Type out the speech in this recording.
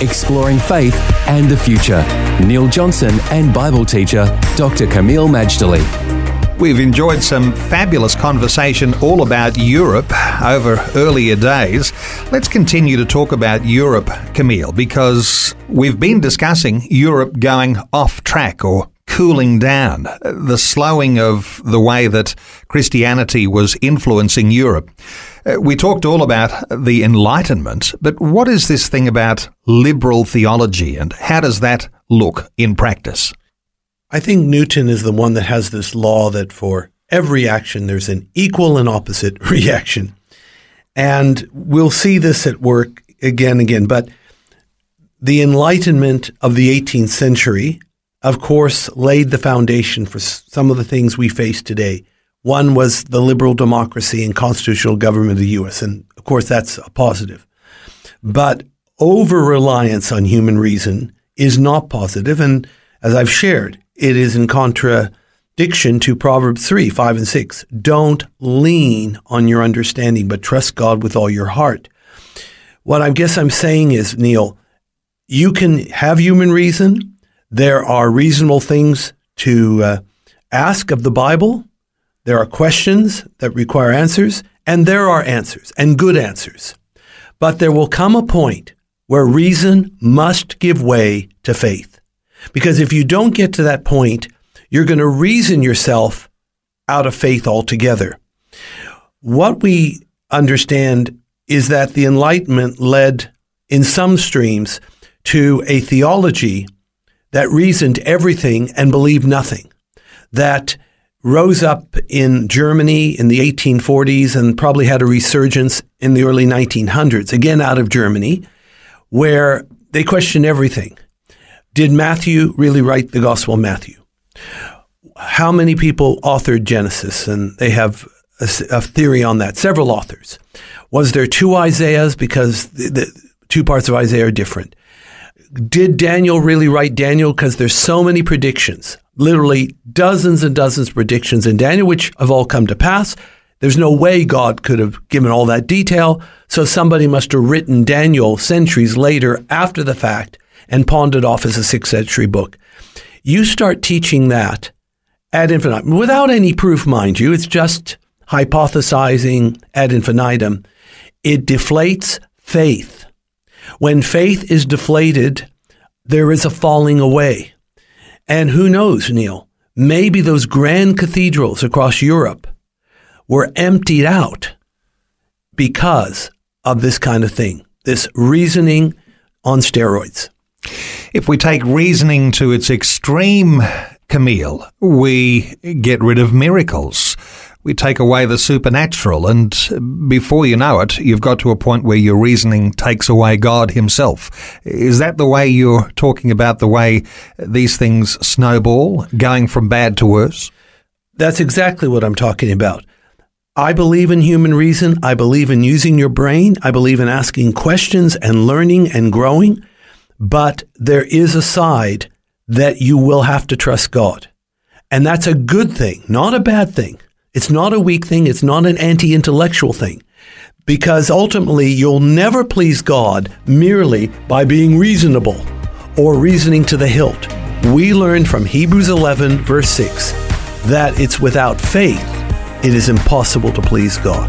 exploring faith and the future. Neil Johnson and Bible teacher Dr. Kameel Majdali. We've enjoyed some fabulous conversation all about Europe over earlier days. Let's continue to talk about Europe, Kameel, because we've been discussing Europe going off track or cooling down, the slowing of the way that Christianity was influencing Europe. Uh, we talked all about the Enlightenment, but what is this thing about liberal theology and how does that look in practice? I think Newton is the one that has this law that for every action there's an equal and opposite reaction. And we'll see this at work again and again. But the Enlightenment of the 18th century, of course, laid the foundation for some of the things we face today. One was the liberal democracy and constitutional government of the U.S., and of course that's a positive. But over reliance on human reason is not positive, and as I've shared, it is in contradiction to Proverbs 3, 5, and 6. Don't lean on your understanding, but trust God with all your heart. What I guess I'm saying is, Neil, you can have human reason. There are reasonable things to uh, ask of the Bible there are questions that require answers, and there are answers, and good answers. But there will come a point where reason must give way to faith. Because if you don't get to that point, you're going to reason yourself out of faith altogether. What we understand is that the Enlightenment led in some streams to a theology that reasoned everything and believed nothing. That rose up in Germany in the 1840s and probably had a resurgence in the early 1900s, again out of Germany, where they question everything. Did Matthew really write the Gospel of Matthew? How many people authored Genesis? And they have a, a theory on that, several authors. Was there two Isaiahs? Because the, the two parts of Isaiah are different. Did Daniel really write Daniel? Because there's so many predictions literally dozens and dozens of predictions in Daniel, which have all come to pass. There's no way God could have given all that detail. So somebody must have written Daniel centuries later after the fact and pawned it off as a sixth century book. You start teaching that ad infinitum without any proof, mind you. It's just hypothesizing ad infinitum. It deflates faith. When faith is deflated, there is a falling away. And who knows, Neil, maybe those grand cathedrals across Europe were emptied out because of this kind of thing, this reasoning on steroids. If we take reasoning to its extreme, Kameel, we get rid of miracles we take away the supernatural, and before you know it, you've got to a point where your reasoning takes away God Himself. Is that the way you're talking about the way these things snowball, going from bad to worse? That's exactly what I'm talking about. I believe in human reason. I believe in using your brain. I believe in asking questions and learning and growing. But there is a side that you will have to trust God. And that's a good thing, not a bad thing. It's not a weak thing. It's not an anti intellectual thing. Because ultimately, you'll never please God merely by being reasonable or reasoning to the hilt. We learn from Hebrews 11, verse 6, that it's without faith it is impossible to please God.